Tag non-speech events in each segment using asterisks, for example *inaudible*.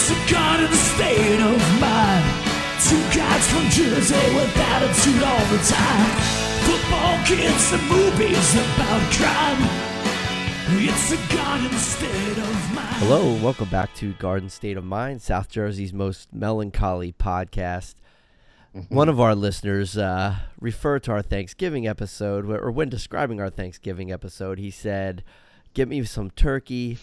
It's a garden state of mind. Two guys from Jersey with attitude all the time. Football kids and movies about crime. It's a garden state of mind. Hello, and welcome back to Garden State of Mind, South Jersey's most melancholy podcast. One of our listeners uh, referred to our Thanksgiving episode, or when describing our Thanksgiving episode, he said, Get me some turkey,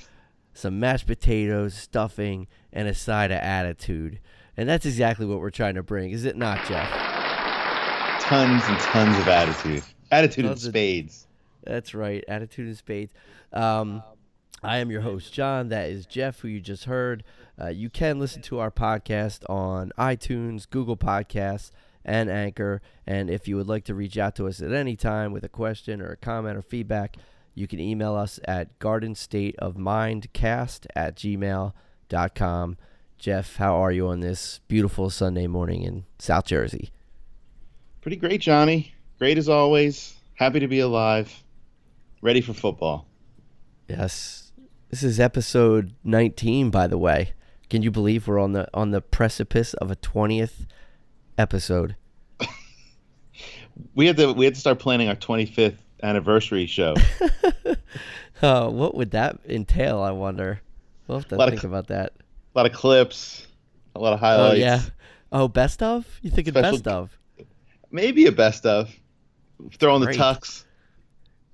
some mashed potatoes, stuffing, and a side of attitude. And that's exactly what we're trying to bring, is it not, Jeff? Tons and tons of attitude. Attitude in Tons of- spades. That's right, attitude in spades. Um, I am your host, John. That is Jeff, who you just heard. Uh, you can listen to our podcast on iTunes, Google Podcasts, and Anchor. And if you would like to reach out to us at any time with a question or a comment or feedback, you can email us at gardenstateofmindcast at gmail.com. Jeff, how are you on this beautiful Sunday morning in South Jersey? Pretty great, Johnny. Great as always. Happy to be alive. Ready for football. Yes. This is episode 19 by the way. Can you believe we're on the on the precipice of a 20th episode? *laughs* We had to we had to start planning our 25th anniversary show. Uh, *laughs* what would that entail, I wonder. We'll have to think cl- about that. a lot of clips, a lot of Oh highlights. yeah. Oh, best of? You thinking Special- best of? Maybe a best of. Throw in the tucks.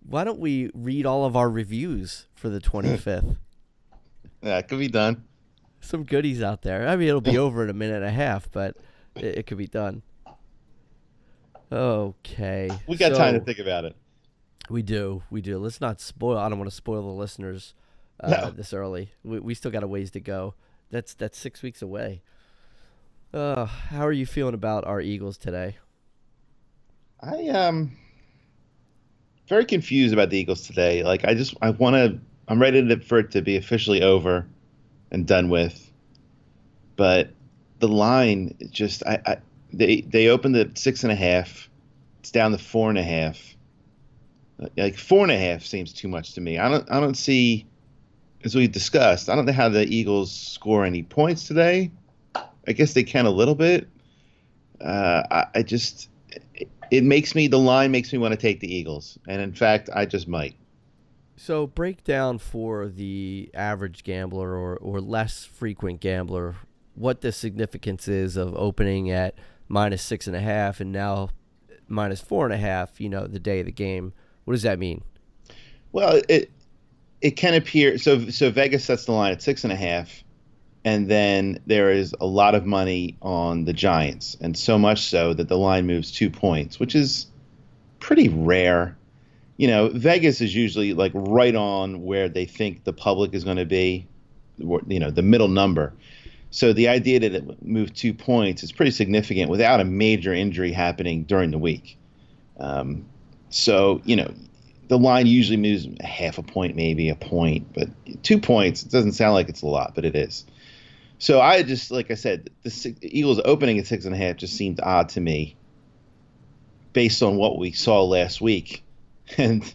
Why don't we read all of our reviews for the *laughs* 25th? Yeah, it could be done. Some goodies out there. I mean, it'll be *laughs* over in a minute and a half, but it, it could be done. Okay. We got time to think about it. We do, we do. Let's not spoil. I don't want to spoil the listeners uh, No. this early. We we still got a ways to go. That's that's six weeks away. Uh, how are you feeling about our Eagles today? I um very confused about the Eagles today. Like I just I want to I'm ready to, for it to be officially over and done with. But the line just I, I they they opened at six and a half. It's down to four and a half. Like four and a half seems too much to me. I don't I don't see as we discussed. I don't know how the Eagles score any points today. I guess they can a little bit. Uh, I, I just it makes me the line makes me want to take the Eagles, and in fact, I just might. So break down for the average gambler or or less frequent gambler what the significance is of opening at minus six and a half and now minus four and a half. You know, the day of the game. What does that mean? Well, it it can appear so. So Vegas sets the line at six and a half, and then there is a lot of money on the Giants, and so much so that the line moves two points, which is pretty rare. You know, Vegas is usually like right on where they think the public is going to be, you know, the middle number. So the idea that it moved two points is pretty significant without a major injury happening during the week. Um, so you know, the line usually moves a half a point, maybe a point, but two points. It doesn't sound like it's a lot, but it is. So I just, like I said, the six, Eagles opening at six and a half just seemed odd to me, based on what we saw last week, *laughs* and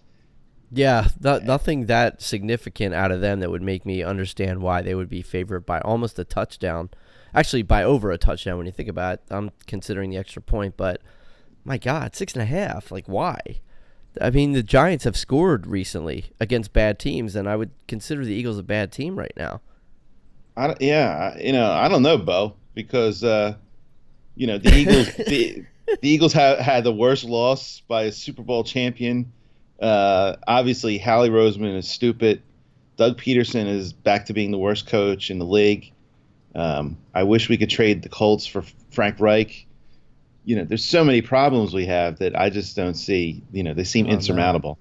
Yeah, th- nothing that significant out of them that would make me understand why they would be favored by almost a touchdown. Actually, by over a touchdown when you think about it. I'm considering the extra point, but my God, six and a half. Like, why? I mean, the Giants have scored recently against bad teams, and I would consider the Eagles a bad team right now. I, yeah, you know, I don't know, Bo, because uh, you know the Eagles, *laughs* the, the Eagles have had the worst loss by a Super Bowl champion. Uh, obviously, Howie Roseman is stupid. Doug Pederson is back to being the worst coach in the league. Um, I wish we could trade the Colts for Frank Reich. You know, there's so many problems we have that I just don't see. You know, they seem Oh, no. insurmountable.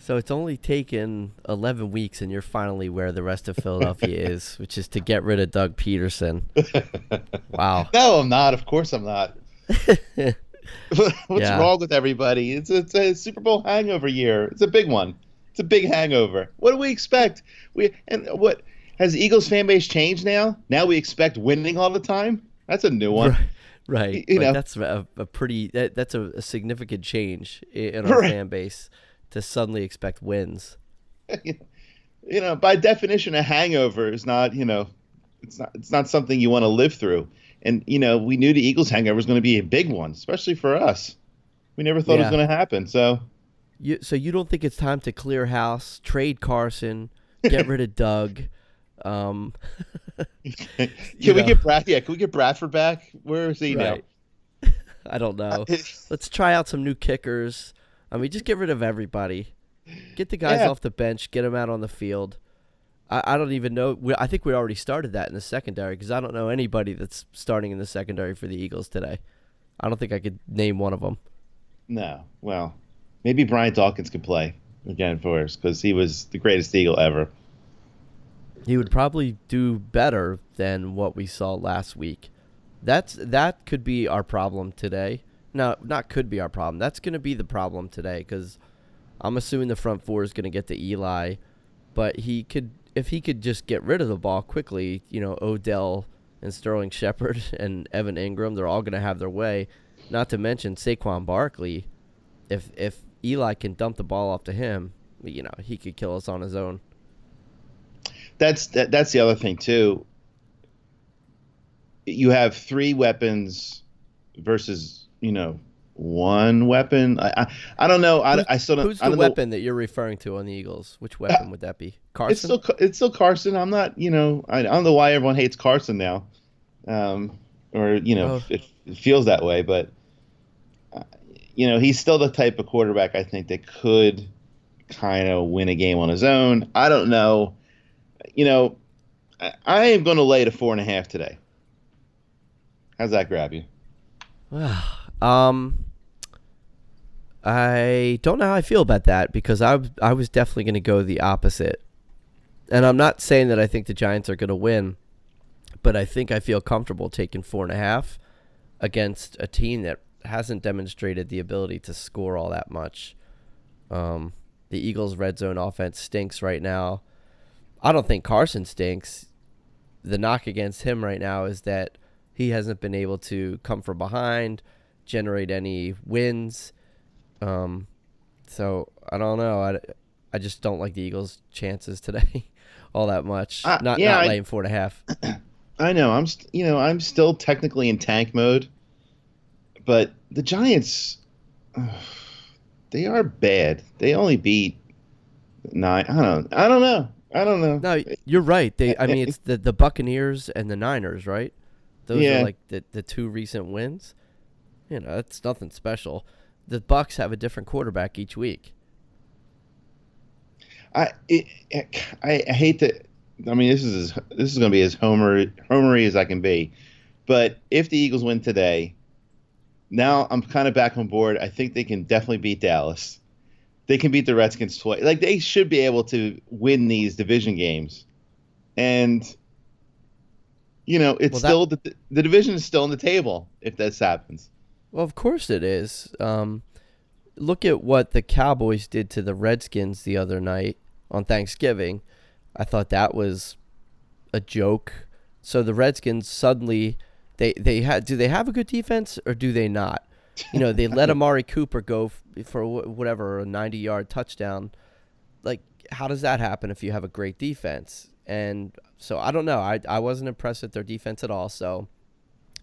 So it's only taken 11 weeks, and you're finally where the rest of Philadelphia *laughs* is, which is to get rid of Doug Pederson. *laughs* Wow. No, I'm not. Of course, I'm not. *laughs* What's Yeah. wrong with everybody? It's a, it's a Super Bowl hangover year. It's a big one. It's a big hangover. What do we expect? We and what has Eagles fan base changed now? Now we expect winning all the time. That's a new one. Right. You but know. that's a, a pretty that, that's a, a significant change in our *laughs* Right. fan base to suddenly expect wins. *laughs* you know, by definition, a hangover is not you know It's not it's not something you want to live through. And you know, we knew the Eagles hangover was going to be a big one, especially for us. We never thought it was going to happen. So You, so you don't think it's time to clear house, trade Carson, get *laughs* rid of Doug? Um, can You we know. get Brad? Yeah, can we get Bradford back? Where is he right. *laughs* I don't know. *laughs* Let's try out some new kickers. I mean, just get rid of everybody. Get the guys Yeah. off the bench. Get them out on the field. I, I don't even know. We, I think we already started that in the secondary because I don't know anybody that's starting in the secondary for the Eagles today. I don't think I could name one of them. No. Well, maybe Brian Dawkins could play again for us because he was the greatest Eagle ever. He would probably do better than what we saw last week. That's that could be our problem today. No, not could be our problem. That's going to be the problem today because I'm assuming the front four is going to get to Eli, but he could if he could just get rid of the ball quickly. You know, Odell and Sterling Shepard *laughs* and Evan Engram, they're all going to have their way. Not to mention Saquon Barkley. If if Eli can dump the ball off to him, you know, he could kill us on his own. That's that, that's the other thing too. You have three weapons versus you know one weapon. I I, I don't know. I, I still don't. Who's the don't know. weapon that you're referring to on the Eagles? Which weapon would that be? Carson. It's still it's still Carson. I'm not. You know. I, I don't know why everyone hates Carson now, um, or you know, Oh. it, it feels that way. But uh, you know, he's still the type of quarterback I think that could kind of win a game on his own. I don't know. You know, I, I am going to lay to four and a half today. How's that grab you? *sighs* um, I don't know how I feel about that because I I was definitely going to go the opposite, and I'm not saying that I think the Giants are going to win, but I think I feel comfortable taking four and a half against a team that hasn't demonstrated the ability to score all that much. Um, the Eagles' red zone offense stinks right now. I don't think Carson stinks. The knock against him right now is that he hasn't been able to come from behind, generate any wins. Um, so I don't know. I, I just don't like the Eagles' chances today *laughs* all that much. Uh, not yeah, not I- laying four and a half. *clears throat* I know. I'm, st- you know, I'm still technically in tank mode, but the Giants, they are bad. They only beat nine. I don't. I don't know. I don't know. No, you're right. They, I mean, it's *laughs* the the Buccaneers and the Niners, right? Those Yeah. are like the the two recent wins. You know, that's nothing special. The Bucks have a different quarterback each week. I, it, I, I hate that. I mean, this is as, this is going to be as homer homery as I can be, but if the Eagles win today, now I'm kind of back on board. I think they can definitely beat Dallas. They can beat the Redskins twice. Like they should be able to win these division games, and you know it's Well, that- still the the division is still on the table if this happens. Well, of course it is. Um, look at what the Cowboys did to the Redskins the other night on Thanksgiving. I thought that was a joke. So the Redskins suddenly they they had do they have a good defense or do they not? You know, they *laughs* let Amari Cooper go f- for wh- whatever a 90-yard touchdown. Like how does that happen if you have a great defense? And so I don't know. I I wasn't impressed with their defense at all. So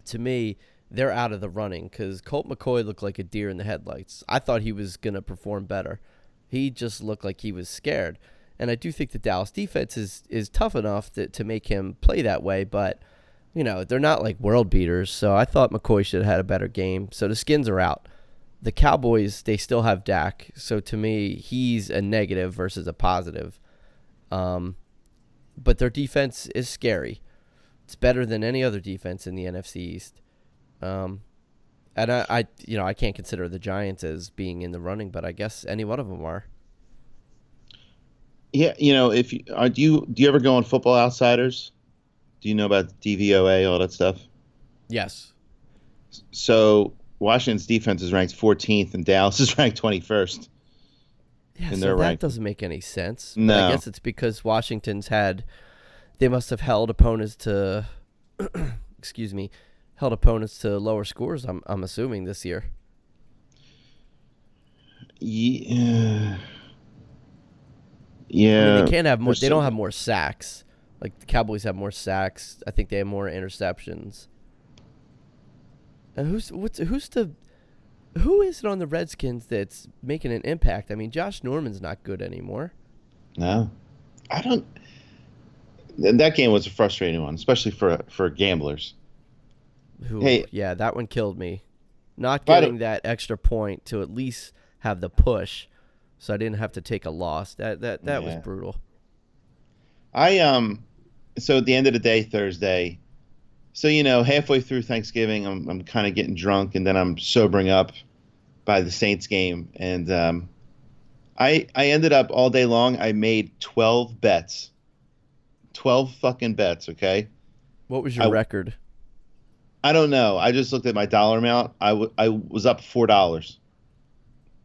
to me, they're out of the running because Colt McCoy looked like a deer in the headlights. I thought he was going to perform better. He just looked like he was scared. And I do think the Dallas defense is, is tough enough to, to make him play that way, but, you know, they're not like world beaters. So I thought McCoy should have had a better game. So the skins are out. The Cowboys, they still have Dak. So to me, he's a negative versus a positive. Um, but their defense is scary. It's better than any other defense in the NFC East. Um, and I, I, you know, I can't consider the Giants as being in the running, but I guess any one of them are. Yeah, you know, if you are, do you do you ever go on Football Outsiders? Do you know about DVOA all that stuff? Yes. So Washington's defense is ranked 14th, and Dallas *laughs* is ranked 21st. Yeah, so that doesn't make any sense. But No. I guess it's because Washington's had, they must have held opponents to, *clears throat* excuse me, held opponents to lower scores. I'm, I'm assuming this year. Yeah. *sighs* I Yeah. mean, they can't have more. They don't have more sacks, Like the Cowboys have more sacks. I think they have more interceptions. And who's what's who's the who is it on the Redskins that's making an impact? I mean, Josh Norman's not good anymore. No, I don't. th- That game was a frustrating one, especially for for gamblers. Who, Hey. yeah, that one killed me. Not getting that extra point to at least have the push, so I didn't have to take a loss. That that that was brutal. I um, so at the end of the day, Thursday. So you know, halfway through Thanksgiving, I'm I'm kind of getting drunk, and then I'm sobering up by the Saints game, and um, I I ended up all day long. I made twelve bets, twelve fucking bets. Okay. What was your I- record? I don't know. I just looked at my dollar amount. I, w- I was up four dollars.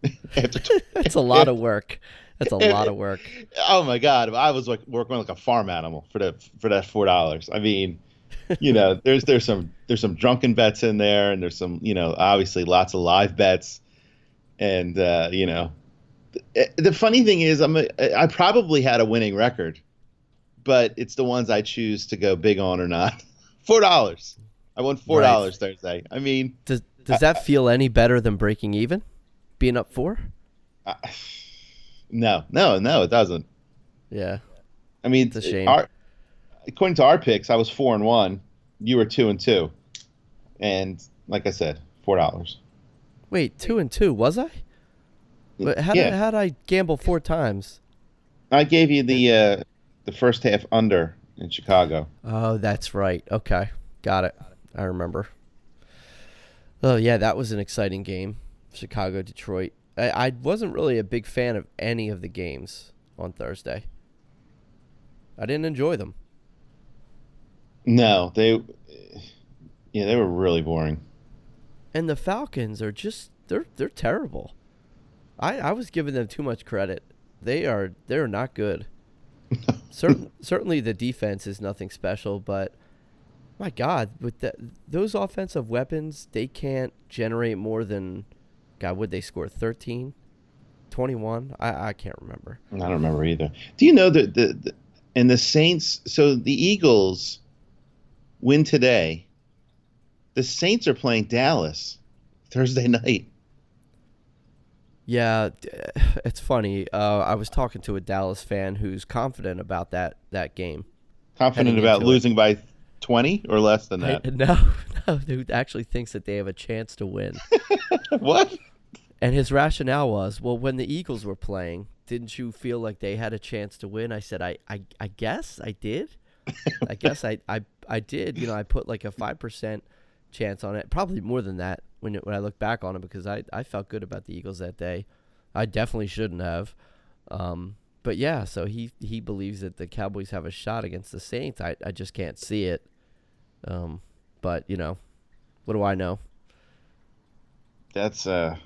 *laughs* *laughs* That's a lot of *laughs* work. That's a *laughs* lot of work. oh my god, I was like working like a farm animal for the for that four dollars. I mean, you know, *laughs* there's there's some there's some drunken bets in there, and there's some you know obviously lots of live bets, and uh, you know, the, the funny thing is I'm a, I probably had a winning record, but it's the ones I choose to go big on or not. *laughs* Four dollars. I won four dollars Thursday. I mean, Does does that feel any better than breaking even? Being up four? I, no, no, no, it doesn't. Yeah. I mean, It's a shame. Our, according to our picks, I was four and one. You were two and two, and like I said, four dollars. Wait, two and two, was I? But how yeah, did how did I gamble four times? I gave you the uh, the first half under in Chicago. Oh, that's right. Okay. Got it. I remember. Oh yeah, that was an exciting game. Chicago Detroit. I, I wasn't really a big fan of any of the games on Thursday. I didn't enjoy them. No, they, yeah, they were really boring. And the Falcons are just they're they're terrible. I, I was giving them too much credit. They are they're not good. *laughs* Certain, certainly the defense is nothing special, but my God, with that those offensive weapons, they can't generate more than God, would they score 13? 21? I, I can't remember. I don't remember either. Do you know that the, the and the Saints? So the Eagles win today. The Saints are playing Dallas Thursday night. Yeah, *laughs* it's funny. Uh, I was talking to a Dallas fan who's confident about that that game. Confident about into it. losing by twenty or less than I- that. *laughs* no, *laughs* no, who actually thinks that they have a chance to win. what? And his rationale was, well, when the Eagles were playing, didn't you feel like they had a chance to win? I said, I, I, I guess I did. I guess I, I, I did. You know, I put like a five percent chance on it, probably more than that when it, when I look back on it because I, I felt good about the Eagles that day. I definitely shouldn't have. Um, but yeah, so he he believes that the Cowboys have a shot against the Saints. I, I just can't see it. Um, but you know, what do I know? That's uh,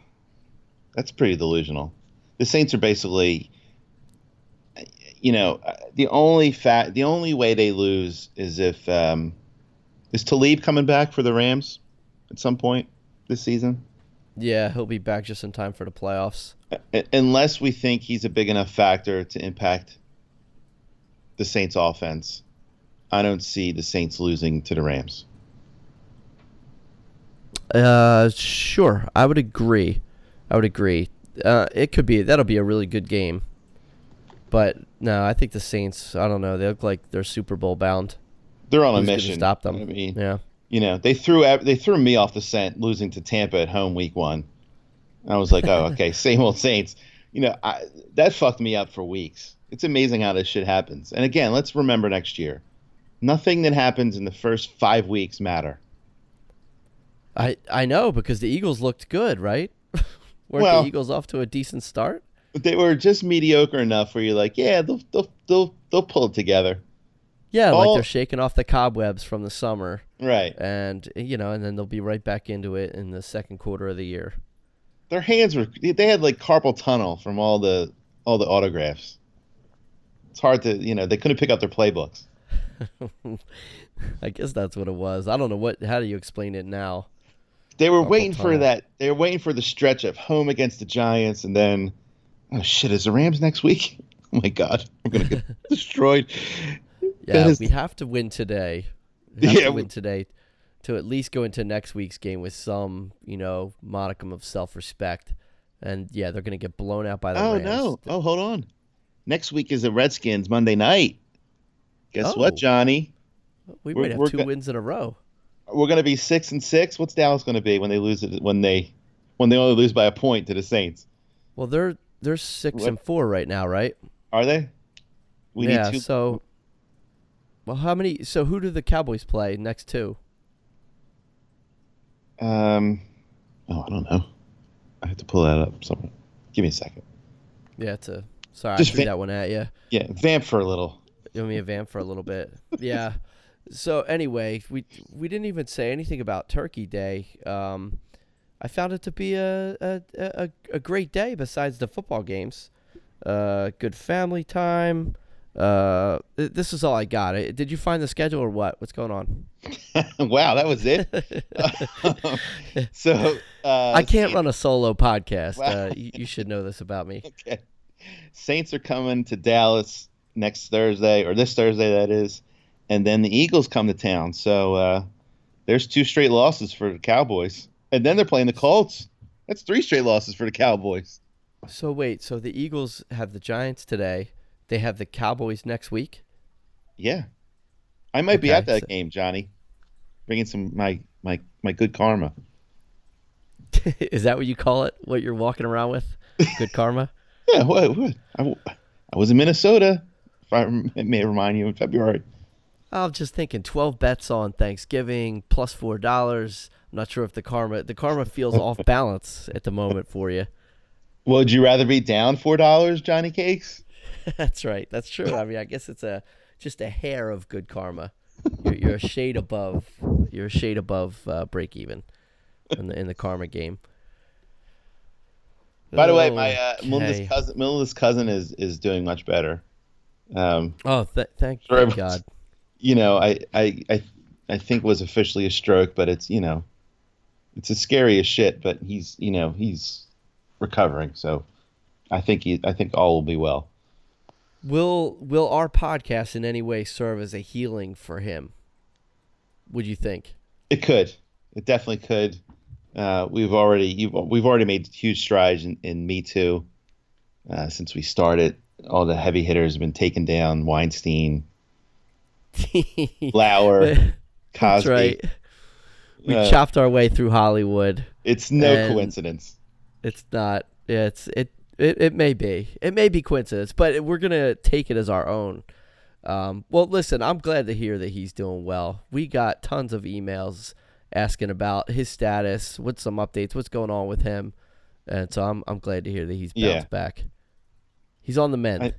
that's pretty delusional. The Saints are basically, you know, uh, the only fact, the only way they lose is if um, is Talib coming back for the Rams at some point this season. Yeah, he'll be back just in time for the playoffs. Uh, Unless we think he's a big enough factor to impact the Saints offense, I don't see the Saints losing to the Rams. Uh, sure. I would agree. I would agree. Uh, it could be that'll be a really good game. But no, I think the Saints. I don't know. They look like they're Super Bowl bound. They're on a Who's gonna mission. stop them? I mean, Yeah. you know, they threw they threw me off the scent losing to Tampa at home week one. I was like, oh, okay, *laughs* same old Saints. You know, I, that fucked me up for weeks. It's amazing how this shit happens. And again, let's remember next year, nothing that happens in the first five weeks matter. I I know because the Eagles looked good, right? Weren't Well- the Eagles off to a decent start? They were just mediocre enough where you're like, yeah, they'll they'll they'll, they'll pull it together, Yeah, like they're shaking off the cobwebs from the summer, right? and you know, and then they'll be right back into it in the second quarter of the year. Their hands were they had like carpal tunnel from all the all the autographs. It's hard to you know they couldn't pick up their playbooks. *laughs* I guess that's what it was. I don't know what. How do you explain it now? They were waiting for that. They were waiting for the stretch of home against the Giants, and then, oh shit, is the Rams next week? *laughs* Oh my god, I'm gonna get *laughs* destroyed. Yeah, is- we have to win today. We have Yeah, to win today to at least go into next week's game with some, you know, modicum of self-respect. And yeah, they're going to get blown out by the Oh Rams. no! Oh, hold on. Next week is the Redskins Monday night. Guess Oh. what, Johnny? We We're- might have we're two go- wins in a row. We're going to be six and six. What's Dallas going to be when they lose it? When they when they only lose by a point to the Saints? Well, they're they're six What- and four right now, right? Are they? We yeah. need two. So, well, how many? So, who do the Cowboys play next two? Um, oh, I don't know. I have to pull that up somewhere. Give me a second. Yeah, to sorry, Just I threw fa- that one at you. Yeah, vamp for a little. Give me a vamp for a little bit. Yeah. *laughs* So anyway, we we didn't even say anything about Turkey Day. Um, I found it to be a a, a, a great day besides the football games. Uh, good family time. Uh, th- this is all I got. Did you find the schedule or what? What's going on? *laughs* wow, that was it. *laughs* *laughs* so uh, I can't run a solo podcast. Wow. Uh, you, you should know this about me. Okay. Saints are coming to Dallas next Thursday, or this Thursday, that is, and then the Eagles come to town. So uh, there's two straight losses for the Cowboys, and then they're playing the Colts. That's three straight losses for the Cowboys. So wait, so the Eagles have the Giants today. They have the Cowboys next week. Yeah, I might be at that so- game, Johnny, bringing some my my my good karma. *laughs* is that what you call it? What you're walking around with? Good karma. *laughs* Yeah, what? what? I, I was in Minnesota. If I it may remind you in February. I'm just thinking 12 bets on Thanksgiving plus four dollars. I'm not sure if the karma the karma feels off *laughs* balance at the moment for you. Would you rather be down four dollars, Johnny Cakes? *laughs* That's right. That's true. I mean, I guess it's a just a hair of good karma. You're, you're a shade above. You're a shade above uh, break even in the in the karma game. By the way, my uh, Okay. Melinda's cousin, Melinda's cousin is is doing much better. Um, Oh, th- thank, thank God. You know, I, I I I think was officially a stroke, but it's you know, it's as scary as shit. But he's you know he's recovering, so I think he I think all will be well. Will will our podcast in any way serve as a healing for him? Would you think? It could, it definitely could. Uh, we've already you've, we've already made huge strides in, in Me Too uh, since we started. All the heavy hitters have been taken down: Weinstein, *laughs* Lauer, Cosby. right. We Uh, chopped our way through Hollywood. It's no coincidence. It's not. Yeah, it's it, it. It may be. It may be coincidence, but we're gonna take it as our own. Um, well, listen, I'm glad to hear that he's doing well. We got tons of emails asking about his status, what's some updates, what's going on with him, and so I'm I'm glad to hear that he's bounced Yeah. back. He's on the mend. I-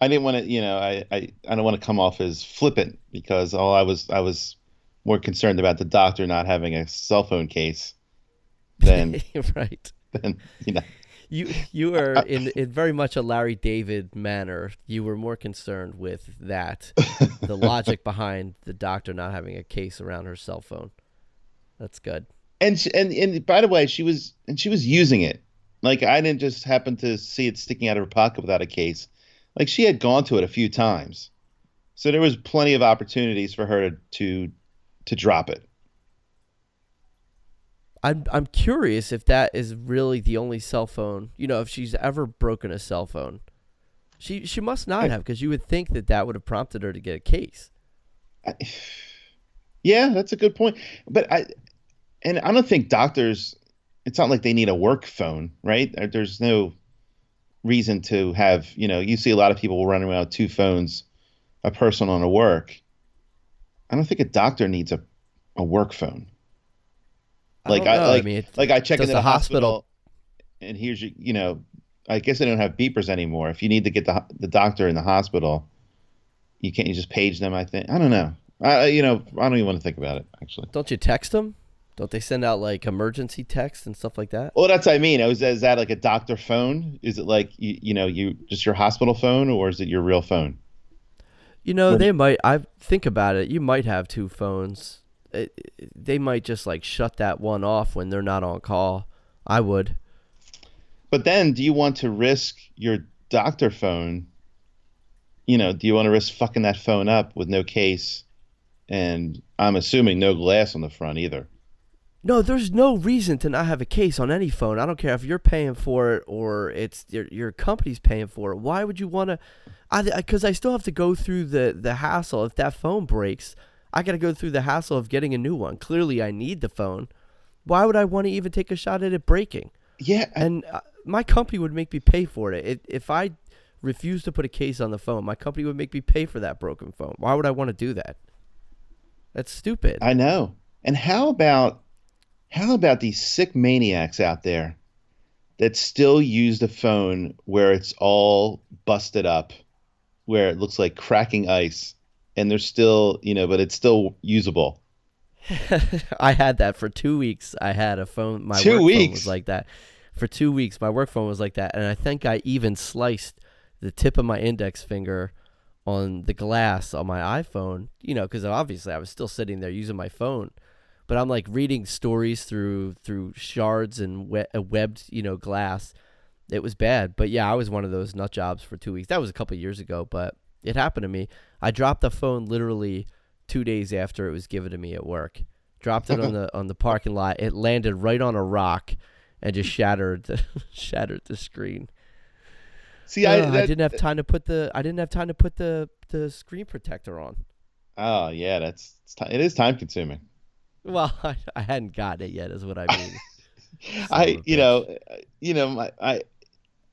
I didn't want to, you know, I, I, I don't want to come off as flippant because all I was I was more concerned about the doctor not having a cell phone case than *laughs* right. than you know. You you were *laughs* in in very much a Larry David manner. You were more concerned with that, the *laughs* logic behind the doctor not having a case around her cell phone. That's good. And she, and and by the way, she was and she was using it. Like I didn't just happen to see it sticking out of her pocket without a case. Like she had gone to it a few times, so there was plenty of opportunities for her to to, to drop it. I'm I'm curious if that is really the only cell phone. You know, if she's ever broken a cell phone. She she must not I- have because you would think that that would have prompted her to get a case. I, yeah, that's a good point. But I, and I don't think doctors. It's not like they need a work phone, right? There's no reason to have. You know, you see a lot of people running around with two phones, a personal and a work. I don't think a doctor needs a, a work phone. Like I, know. like mean, like I check into the the hospital, hospital- and here's your, you know, I guess they don't have beepers anymore. If you need to get the the doctor in the hospital, you can't. You just page them. I think I don't know. I you know I don't even want to think about it actually. don't you text them? Don't they send out like emergency text and stuff like that? Well, that's what I mean. Is, is that like a doctor phone? Is it like you you know you just your hospital phone or is it your real phone? You know, they might. I think about it. You might have two phones. It, it- they might just like shut that one off when they're not on call. I would. But then, do you want to risk your doctor phone you know, do you want to risk fucking that phone up with no case, and I'm assuming no glass on the front either? No, there's no reason to not have a case on any phone. I don't care if you're paying for it or it's your your company's paying for it. Why would you want to? I because I still have to go through the the hassle. If that phone breaks, I got to go through the hassle of getting a new one. Clearly, I need the phone. Why would I want to even take a shot at it breaking? Yeah, I- And uh, my company would make me pay for it. it. If I refused to put a case on the phone, my company would make me pay for that broken phone. Why would I want to do that? That's stupid. I know. And how about how about these sick maniacs out there that still use the phone where it's all busted up, where it looks like cracking ice, and they're still, you know, but it's still usable. *laughs* I had that for two weeks. I had a phone. My Two work phone weeks? was like that. For two weeks, my work phone was like that, and I think I even sliced the tip of my index finger on the glass on my iPhone. You know, because obviously I was still sitting there using my phone, but I'm like reading stories through through shards and we- uh, webbed, you know, glass. It was bad, but yeah, I was one of those nut jobs for two weeks. That was a couple years ago, but it happened to me. I dropped the phone literally two days after it was given to me at work. Dropped it on the *laughs* on the parking lot. It landed right on a rock and just shattered the, *laughs* shattered the screen. See, I, I, I didn't have time to put the I didn't have time to put the the screen protector on. Oh yeah, that's it's ti- it is time consuming. Well, I, *laughs* I hadn't gotten it yet, is what I *laughs* mean. Son of you know uh, you know my I,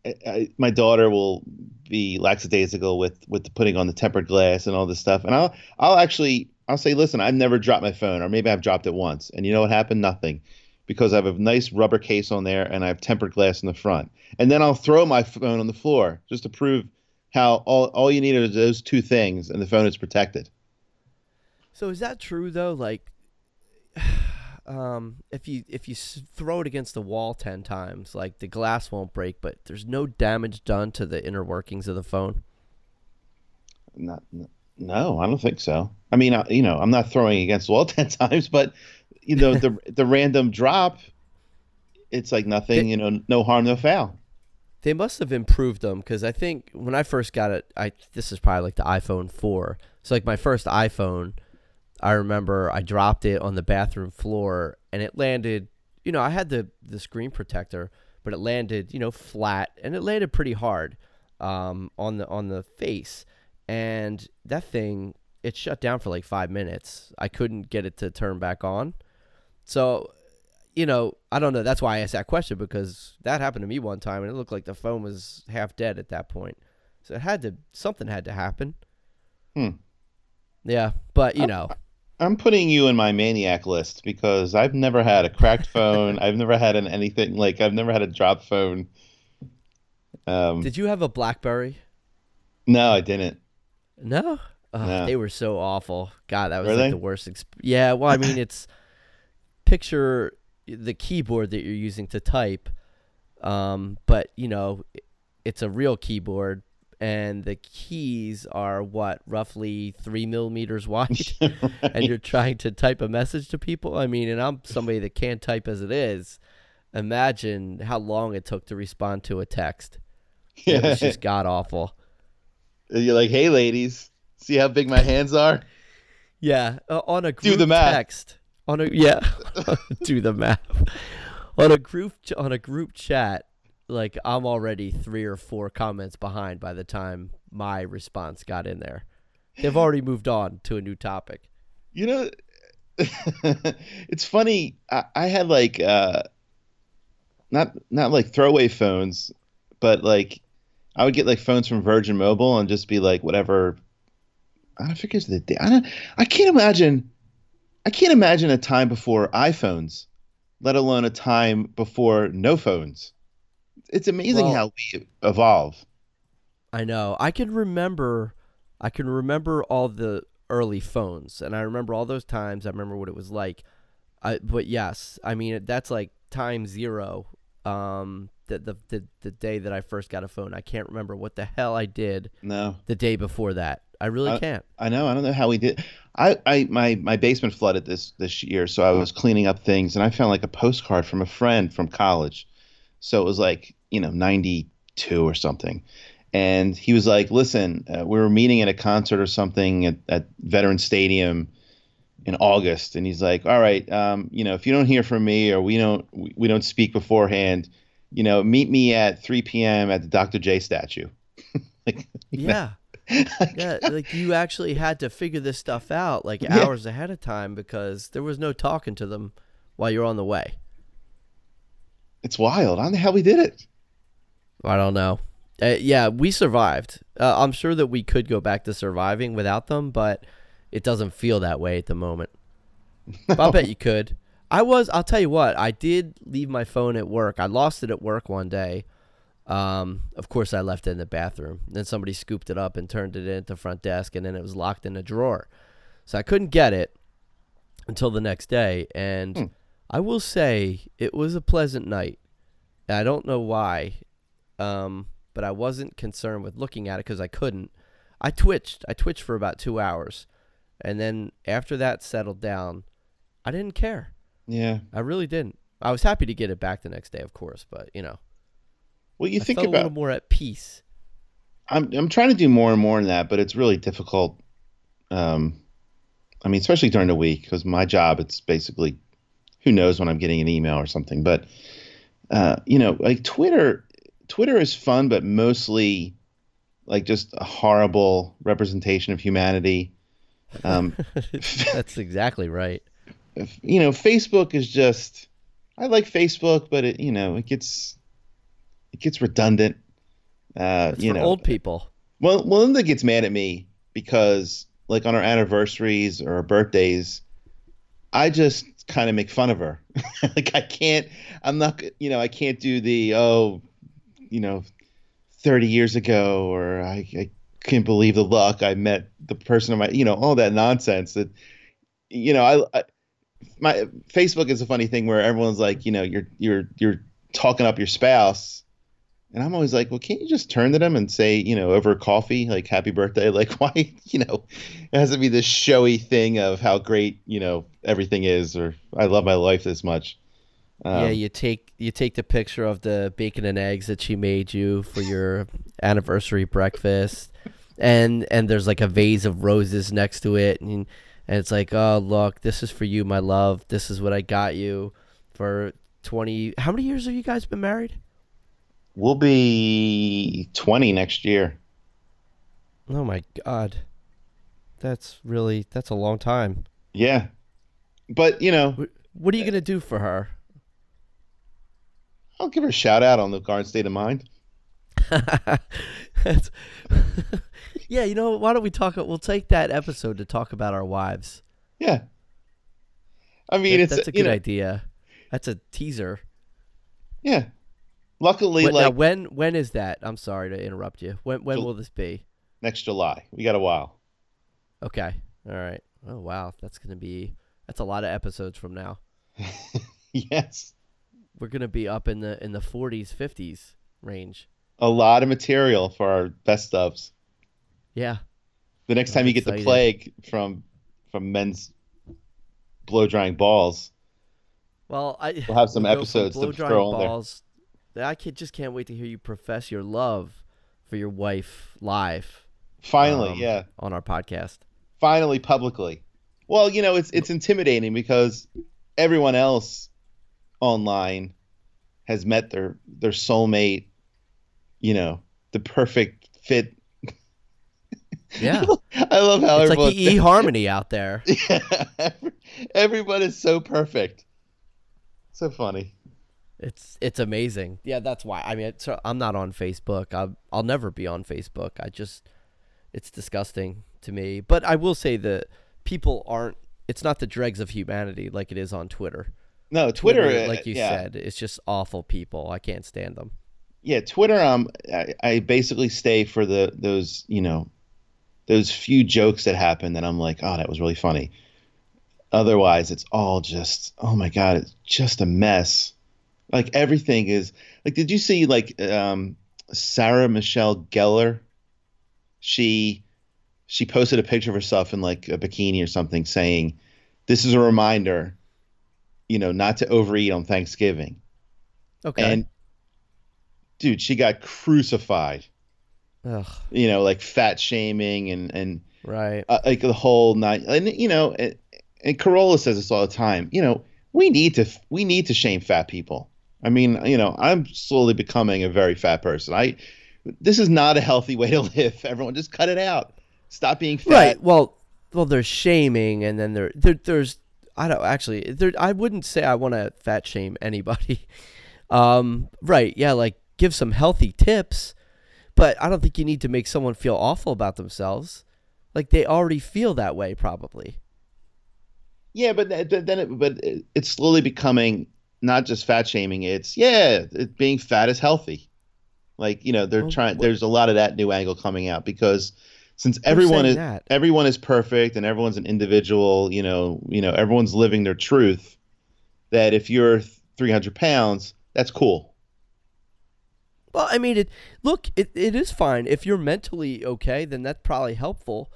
I, I my daughter will be lackadaisical with with the putting on the tempered glass and all this stuff, and I'll I'll actually I'll say, listen, I've never dropped my phone, or maybe I've dropped it once, and you know what happened? Nothing, because I have a nice rubber case on there and I have tempered glass in the front, and then I'll throw my phone on the floor just to prove how all all you need are those two things, and the phone is protected. So is that true though? Like, um, if you if you throw it against the wall ten times, like the glass won't break, but there's no damage done to the inner workings of the phone. Not, no, I don't think so. I mean, I, you know, I'm not throwing against the wall *laughs* ten times, but you know, the *laughs* the random drop, it's like nothing. They- You know, no harm, no foul. They must have improved them because I think when I first got it, I this is probably like the iPhone four. So like my first iPhone, I remember I dropped it on the bathroom floor and it landed. You know, I had the the screen protector, but it landed you know flat and it landed pretty hard um, on the on the face. And that thing, it shut down for like five minutes. I couldn't get it to turn back on. So you know, I don't know. That's why I asked that question because that happened to me one time, and it looked like the phone was half dead at that point. So it had to something had to happen. Hmm. Yeah, but you know, I'm putting you in my maniac list because I've never had a cracked *laughs* phone. I've never had an anything like I've never had a drop phone. Um, did you have a BlackBerry? no, I didn't. No. No. They were so awful. God, that was like the worst. Exp- yeah, well, I mean, it's picture the keyboard that you're using to type, um, but you know, it's a real keyboard, and the keys are what roughly three millimeters *laughs* wide, *laughs* and you're trying to type a message to people. I mean, and I'm somebody that can't type as it is. Imagine how long it took to respond to a text. It was *laughs* just god awful. You're like, hey, ladies, see how big my hands are? Yeah, uh, on a group the math. text. On a yeah, do the math. On a group on a group chat, like I'm already three or four comments behind by the time my response got in there. They've *laughs* already moved on to a new topic. You know, *laughs* it's funny. I, I had like uh, not not like throwaway phones, but like I would get like phones from Virgin Mobile and just be like whatever. I don't forget the day. I don't. I can't imagine. I can't imagine a time before iPhones, let alone a time before no phones. It's amazing Well- how we evolve. I know. I can remember. I can remember all the early phones, and I remember all those times. I remember what it was like. I, but yes, I mean that's like time zero. Um, the, the the the day that I first got a phone, I can't remember what the hell I did No. the day before that. I really Uh, can't. I know. I don't know how we did. I, I my my basement flooded this this year, so I was cleaning up things, and I found like a postcard from a friend from college. So it was like you know ninety two or something, and he was like, "Listen, uh, we were meeting at a concert or something at, at Veteran Stadium in August, and he's like, "All right, um, you know, if you don't hear from me or we don't we, we don't speak beforehand, you know, meet me at 3 p.m. at the Dr. J statue." *laughs* like, yeah. *laughs* yeah, like you actually had to figure this stuff out like yeah. hours ahead of time because there was no talking to them while you're on the way. It's wild. How the hell we did it? I don't know. Uh, yeah, we survived. Uh, I'm sure that we could go back to surviving without them, but it doesn't feel that way at the moment. No. *laughs* I bet you could. I was. I'll tell you what. I did leave my phone at work. I lost it at work one day. Um, of course, I left it in the bathroom. Then somebody scooped it up and turned it into front desk, and then it was locked in a drawer. So I couldn't get it until the next day. And hmm. I will say it was a pleasant night. I don't know why, um, but I wasn't concerned with looking at it because I couldn't. I twitched. I twitched for about two hours, and then after that settled down, I didn't care. Yeah, I really didn't. I was happy to get it back the next day, of course, but you know. Well, you I think about a little more at peace. I'm I'm trying to do more and more in that, but it's really difficult. Um, I mean, especially during the week because my job, it's basically who knows when I'm getting an email or something. But uh, you know, like Twitter, Twitter is fun, but mostly like just a horrible representation of humanity. Um, *laughs* That's exactly right. You know, Facebook is just. I like Facebook, but it you know it gets it gets redundant. Uh, it's you for know, old people. Well, Melinda gets mad at me because, like, on our anniversaries or our birthdays, I just kind of make fun of her. *laughs* like, I can't. I'm not. You know, I can't do the oh, you know, 30 years ago, or I, I can't believe the luck I met the person of my. You know, all that nonsense that. You know, I, I my Facebook is a funny thing where everyone's like, you know, you're you're you're talking up your spouse and I'm always like, well, can't you just turn to them and say, you know, over coffee, like happy birthday? *laughs* Like, why, you know, it has to be this showy thing of how great, you know, everything is, or I love my life this much. Um, yeah, you take you take the picture of the bacon and eggs that she made you for your anniversary breakfast, and and there's like a vase of roses next to it, and and it's like, oh look, this is for you, my love. This is what I got you for twenty. How many years have you guys been married? We'll be 20 next year. Oh my god. That's really that's a long time. Yeah. But, you know, what are you going to do for her? I'll give her a shout out on the Garden State of Mind. *laughs* *laughs* yeah, you know, why don't we talk we'll take that episode to talk about our wives. Yeah. I mean, that, it's that's a good know, idea. That's a teaser. Yeah. Luckily, when, like now, when when is that? I'm sorry to interrupt you. When when will this be? Next July. We got a while. Okay. All right. Oh wow, that's gonna be that's a lot of episodes from now. *laughs* yes. We're gonna be up in the in the 40s, 50s range. A lot of material for our best ofs. Yeah. The next I'm time you excited. get the plague from from men's blow drying balls. Well, I we'll have some episodes to throw on balls I can, just can't wait to hear you profess your love for your wife live. Finally, um, yeah, on our podcast. Finally, publicly. Well, you know, it's it's intimidating because everyone else online has met their their soulmate. You know, the perfect fit. *laughs* Yeah, I love how it's like the eHarmony out there. *laughs* Yeah, everyone is so perfect. So funny. It's it's amazing. Yeah, that's why. I mean, I'm not on Facebook. I'll I'll never be on Facebook. I just it's disgusting to me. But I will say that people aren't. It's not the dregs of humanity like it is on Twitter. No, Twitter, Twitter like you yeah. said, it's just awful people. I can't stand them. Yeah, Twitter. Um, I, I basically stay for the those you know those few jokes that happen that I'm like, oh, that was really funny. Otherwise, it's all just, oh my god, it's just a mess. Like everything is like. Did you see like um, Sarah Michelle Gellar? She she posted a picture of herself in like a bikini or something, saying, "This is a reminder, you know, not to overeat on Thanksgiving." Okay. And dude, she got crucified. Ugh, You know, like fat shaming and and right. uh, like the whole night. And you know, and, and Carolla says this all the time. You know, we need to we need to shame fat people. I mean, you know, I'm slowly becoming a very fat person. I this is not a healthy way to *laughs* live. Everyone, just cut it out. Stop being fat. Right. Well, well, there's shaming, and then there, there there's I don't actually there. I wouldn't say I want to fat shame anybody. *laughs* Um, right. Yeah. Like give some healthy tips, but I don't think you need to make someone feel awful about themselves. Like they already feel that way, probably. Yeah, but th- th- then it, but it's slowly becoming not just fat shaming. It's yeah, it, being fat is healthy. Like you know, they're Well, trying. There's a lot of that new angle coming out because since everyone is that? everyone is perfect and everyone's an individual, you know, you know, everyone's living their truth. That if you're 300 pounds, that's cool. Well, I mean, it. Look, it, it is fine if you're mentally okay. Then that's probably helpful.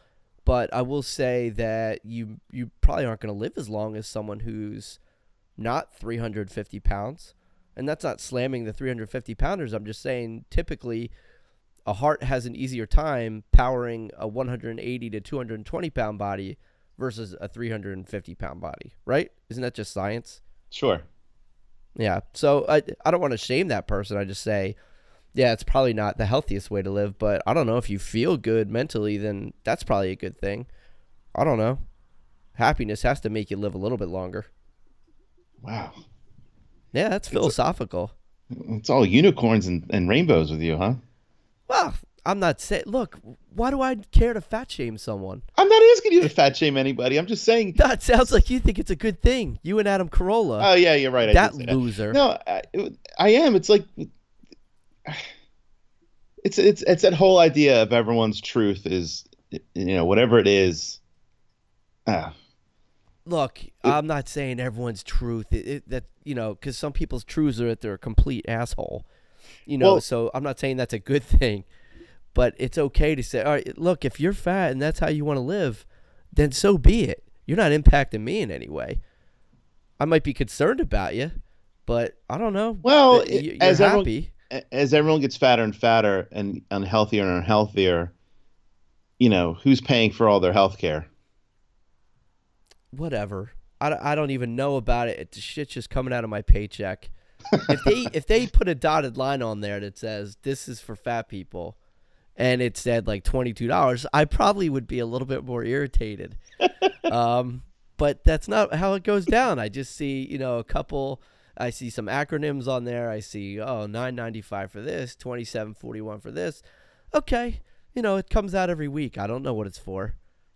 But I will say that you you probably aren't going to live as long as someone who's not 350 pounds. And that's not slamming the 350 pounders. I'm just saying typically a heart has an easier time powering a 180 to 220 pound body versus a 350 pound body, right? Isn't that just science? Sure. Yeah. So I I don't want to shame that person. I just say, yeah, it's probably not the healthiest way to live, but I don't know if you feel good mentally, then that's probably a good thing. I don't know. Happiness has to make you live a little bit longer. Wow. Yeah, that's philosophical. It's all unicorns and, and rainbows with you, huh? Well, I'm not saying. Look, why do I care to fat shame someone? I'm not asking you to fat shame anybody. I'm just saying. That sounds like you think it's a good thing. You and Adam Carolla. Oh yeah, you're right. I that loser. No, I, I am. It's like it's it's it's that whole idea of everyone's truth is you know whatever it is. Ah, Look, I'm not saying everyone's truth. It, it, that you know, because some people's truths are that they're a complete asshole. You know, Well- so I'm not saying that's a good *laughs* thing, but it's okay to say, all right, look, if you're fat and that's how you want to live, then so be it. You're not impacting me in any way. I might be concerned about you, but I don't know. Well, you- as you're everyone- happy. a- as everyone gets fatter and fatter and unhealthier and unhealthier, you know who's paying for all their health care? whatever. I, don't- I don't even know about it. it. The shit's just coming out of my paycheck. If they if they put a dotted line on there that says this is for fat people, and it said like twenty two dollars, I probably would be a little bit more irritated. *laughs* um, but that's not how it goes down. I just see you know a couple. I see some acronyms on there. I see oh nine ninety five for this, twenty seven forty one for this. Okay, you know it comes out every week. I don't know what it's for,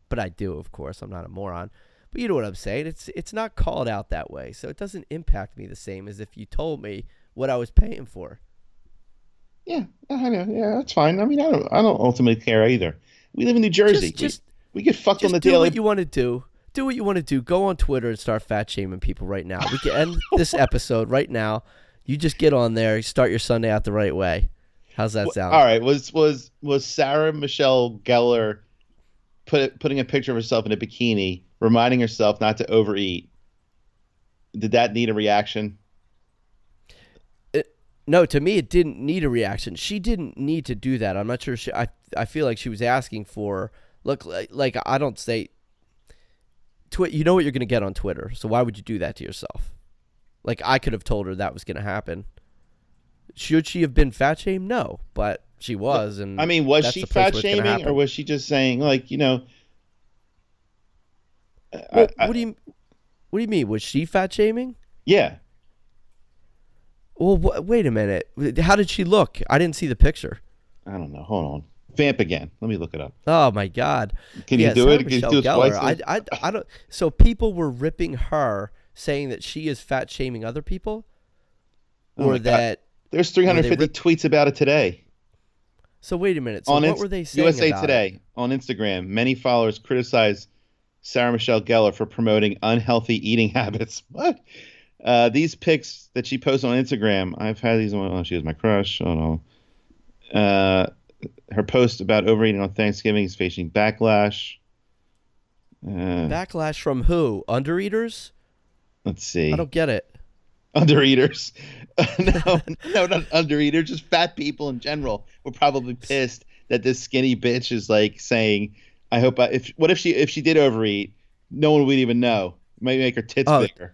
but I do, of course. I'm not a moron. But you know what I'm saying? It's it's not called out that way, so it doesn't impact me the same as if you told me what I was paying for. Yeah, I know. Yeah, that's fine. I mean, I don't I don't ultimately care either. We live in New Jersey. Just just we, we get fucked on the do daily. what you want to do. Do what you want to do. Go on Twitter and start fat shaming people right now. We can end *laughs* this episode right now. You just get on there, start your Sunday out the right way. How's that sound? All right, was was was Sarah Michelle Gellar put putting a picture of herself in a bikini, reminding herself not to overeat? Did that need a reaction? No, to me, it didn't need a reaction. She didn't need to do that. I'm not sure. She, I I feel like she was asking for look like, like I don't say. Twi- you know what you're gonna get on Twitter, so why would you do that to yourself? Like I could have told her that was gonna happen. Should she have been fat shamed? No, but she was, and I mean, was she fat where it's gonna shaming, or was she just saying like you know? Well, I- what do you What do you mean? Was she fat shaming? yeah, Well, wait a minute. How did she look? I didn't see the picture. I don't know. Hold on. Vamp again. Let me look it up. Oh my God! Can yeah, you do it? Can you do it twice? I, I, I don't. So people were ripping her, saying that she is fat shaming other people, Oh or my God. that. There's 350 rip- tweets about it today. So wait a minute. So on what Inst- were they saying USA about it? Today on Instagram, many followers criticize Sarah Michelle Gellar for promoting unhealthy eating *laughs* habits. What? Uh, these pics that she posts on Instagram, I've had these on. Oh, she was my crush. Oh no. Uh, her post about overeating on Thanksgiving is facing backlash. Uh, Backlash from who? Undereaters? let's see. I don't get it. Undereaters. *laughs* no, no, not undereaters. Just fat people in general were probably pissed that this skinny bitch is like saying, "I hope I, if what if she if she did overeat, no one would even know. Might make her tits Oh. bigger."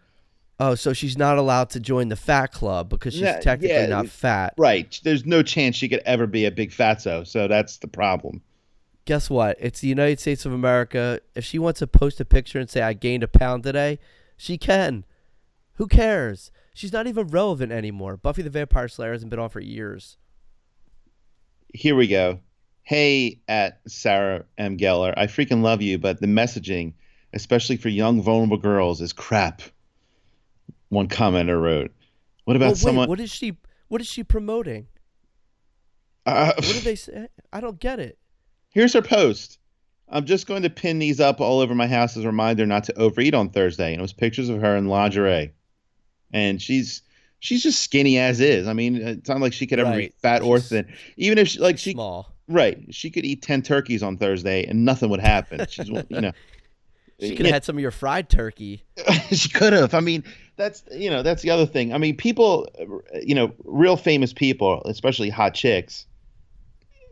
Oh, so she's not allowed to join the fat club because she's Yeah, technically yeah. not fat. Right. There's no chance she could ever be a big fatso, so that's the problem. Guess what? It's the United States of America. If she wants to post a picture and say I gained a pound today, she can. Who cares? She's not even relevant anymore. Buffy the Vampire Slayer hasn't been on for years. Here we go. Hey, at Sarah M. Gellar, I freaking love you, but the messaging, especially for young, vulnerable girls, is crap. One commenter wrote. What about wait, someone? what is she? What is she promoting? Uh, What did they *laughs* say? I don't get it. Here's her post. I'm just going to pin these up all over my house as a reminder not to overeat on Thursday. And it was pictures of her in lingerie. And she's she's just skinny as is. I mean, it's not like she could ever be Right. fat or thin. Even if she, like she Small. Right, she could eat 10 turkeys on Thursday and nothing would happen. She's you know *laughs* She could have had some of your fried turkey. *laughs* she could have. I mean, that's you know that's the other thing. I mean, people, you know, real famous people, especially hot chicks.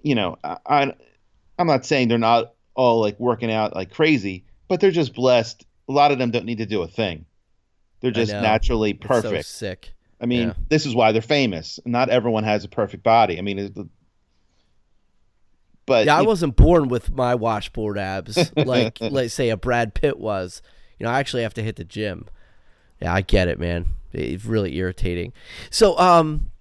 You know, I, I I'm not saying they're not all like working out like crazy, but they're just blessed. A lot of them don't need to do a thing. They're just know. naturally It's perfect. so sick. I mean, Yeah. this is why they're famous. Not everyone has a perfect body. I mean, it, but Yeah, I wasn't born with my washboard abs like *laughs* let's say a Brad Pitt was. You know, I actually have to hit the gym. Yeah, I get it, man. It's really irritating. So, um,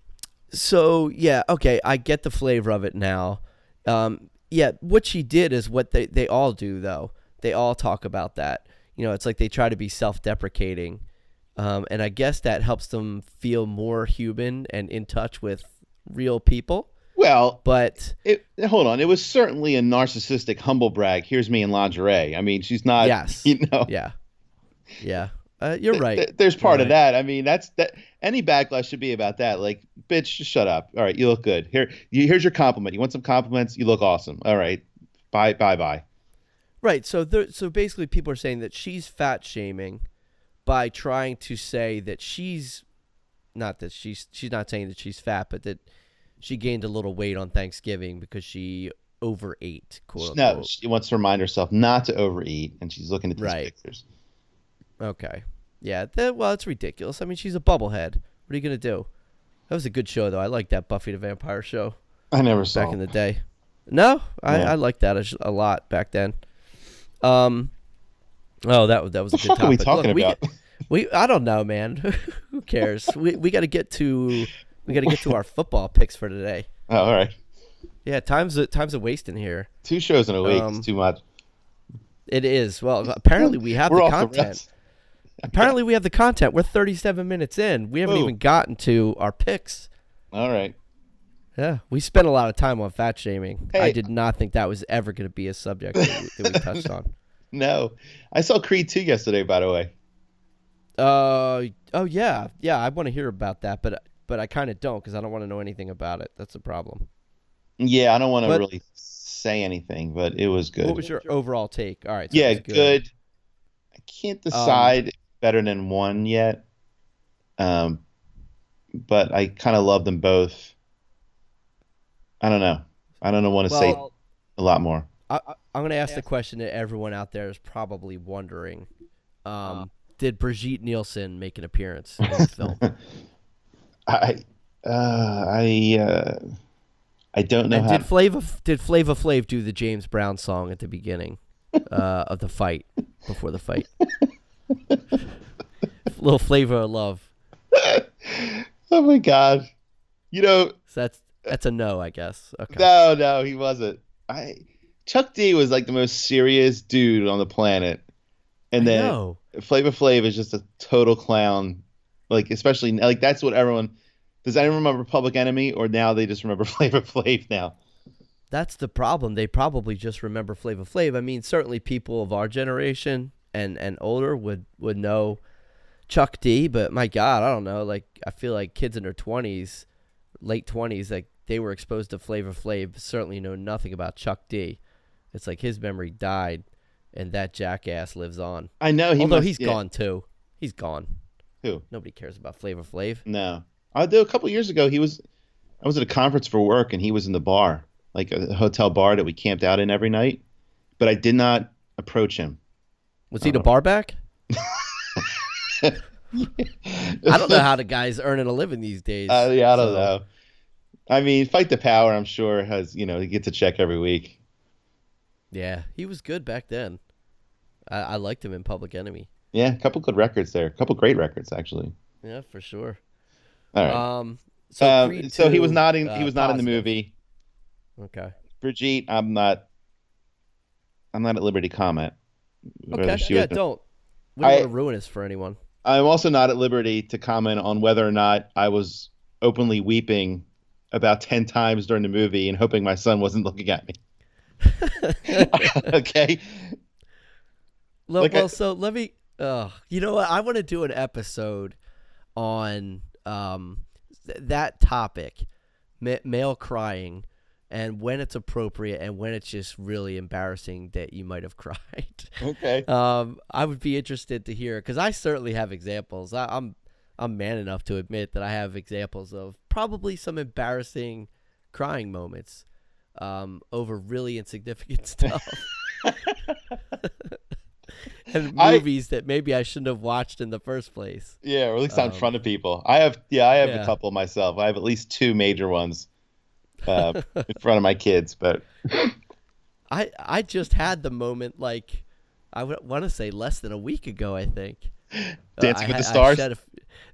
so yeah, okay, I get the flavor of it now. Um, yeah, what she did is what they they all do though. They all talk about that. You know, it's like they try to be self-deprecating, um, and I guess that helps them feel more human and in touch with real people. Well, But It, hold on. It was certainly a narcissistic humble brag. Here's me in lingerie. I mean, she's not. Yes. *laughs* You know. yeah, yeah, uh, you're right. th- there's part You're of that. I mean, that's that. Any backlash should be about that. Like, bitch, just shut up. All right, you look good. Here, you, here's your compliment. You want some compliments? You look awesome. All right, bye, bye, bye. Right. So there, so basically, people are saying that she's fat shaming by trying to say that she's not that she's she's not saying that she's fat, but that she gained a little weight on Thanksgiving because she overate. Quote No, unquote. she wants to remind herself not to overeat, and she's looking at these Right. pictures. Okay. Yeah. That, well, it's ridiculous. I mean, she's a bubblehead. What are you gonna do? That was a good show, though. I like that Buffy the Vampire show I never saw. back in the day. No, I, Yeah. I liked that a, a lot back then. Um. Oh, that that was a good fuck are we talking Look, about? get- We I don't know, man. *laughs* Who cares? we we got to get to we got to get to *laughs* our football picks for today. oh, all right. Yeah, time's a, time's a wasting here. Two shows in a week Um, is too much. It is. Well, apparently we have the off the content. *laughs* apparently we have the content. We're 37 minutes in. We haven't Ooh. even gotten to our picks. All right. Yeah, we spent a lot of time on fat shaming. I did not think that was ever going to be a subject that we, that we *laughs* touched on. No, I saw Creed two yesterday. By the way. Uh oh yeah yeah I want to hear about that but but I kind of don't because I don't want to know anything about it. That's a problem. Yeah, I don't want to really say anything, but it was good. What was your overall take? All right. so yeah, was good. I can't Um, decide better than one yet. Um, but I kind of love them both. I don't know. I don't want to say a lot more. I, I'm going to ask the question that everyone out there is probably wondering. Um, did Brigitte Nielsen make an appearance in the *laughs* film? I, uh, I, uh, I don't know and how. did Flava did Flavor Flav do the James Brown song at the beginning uh, of the fight before the fight? *laughs* Little flavor of love. oh my god! You know, So that's that's a no, I guess. Okay. no, no, he wasn't. I Chuck D was like the most serious dude on the planet, and I then know. Flavor Flav is just a total clown. Like especially like that's what everyone does. Anyone remember Public Enemy, or now they just remember *laughs* Flavor Flav now? That's the problem. They probably just remember Flavor Flav. I mean, certainly people of our generation and and older would would know Chuck D, but my God, I don't know. Like I feel like kids in their twenties, late twenties, like they were exposed to Flavor Flav, certainly know nothing about Chuck D. It's like his memory died, and that jackass lives on. I know he. Although must- he's yeah. gone too. He's gone. Who? Nobody cares about Flavor Flav. No. I do. A couple years ago, he was. I was at a conference for work, and he was in the bar. like a hotel bar that we camped out in every night, but I did not approach him. Was he the bar back? *laughs* I don't know how the guy's earning a living these days. Uh, yeah, I don't so- know. I mean, fight the power. I'm sure has you know he gets a check every week. Yeah, he was good back then. I, I liked him in Public Enemy. Yeah, a couple good records there. A couple great records actually. Yeah, for sure. All right. Um, so, Um, Creed so he was not in. uh, he was not in the movie. Okay. Brigitte, I'm not. I'm not at liberty to comment. Okay. Yeah, don't. We don't I- want to ruin this for anyone. I'm also not at liberty to comment on whether or not I was openly weeping about ten times during the movie and hoping my son wasn't looking at me. *laughs* *laughs* okay. Like I- well so let me. Uh, you know what? I want to do an episode on um th- that topic, ma- male crying, and when it's appropriate and when it's just really embarrassing that you might have *laughs* cried. Okay. um, I would be interested to hear because I certainly have examples. I, I'm I'm man enough to admit that I have examples of probably some embarrassing crying moments um, over really insignificant *laughs* stuff. *laughs* *laughs* and I- movies that maybe I shouldn't have watched in the first place. Yeah, or at least on Um, front of people. I have. Yeah, I have yeah. a couple myself. I have at least two major ones uh, in front of my kids. But *laughs* I I just had the moment like I want to say less than a week ago. I think Uh, Dancing I with the Stars?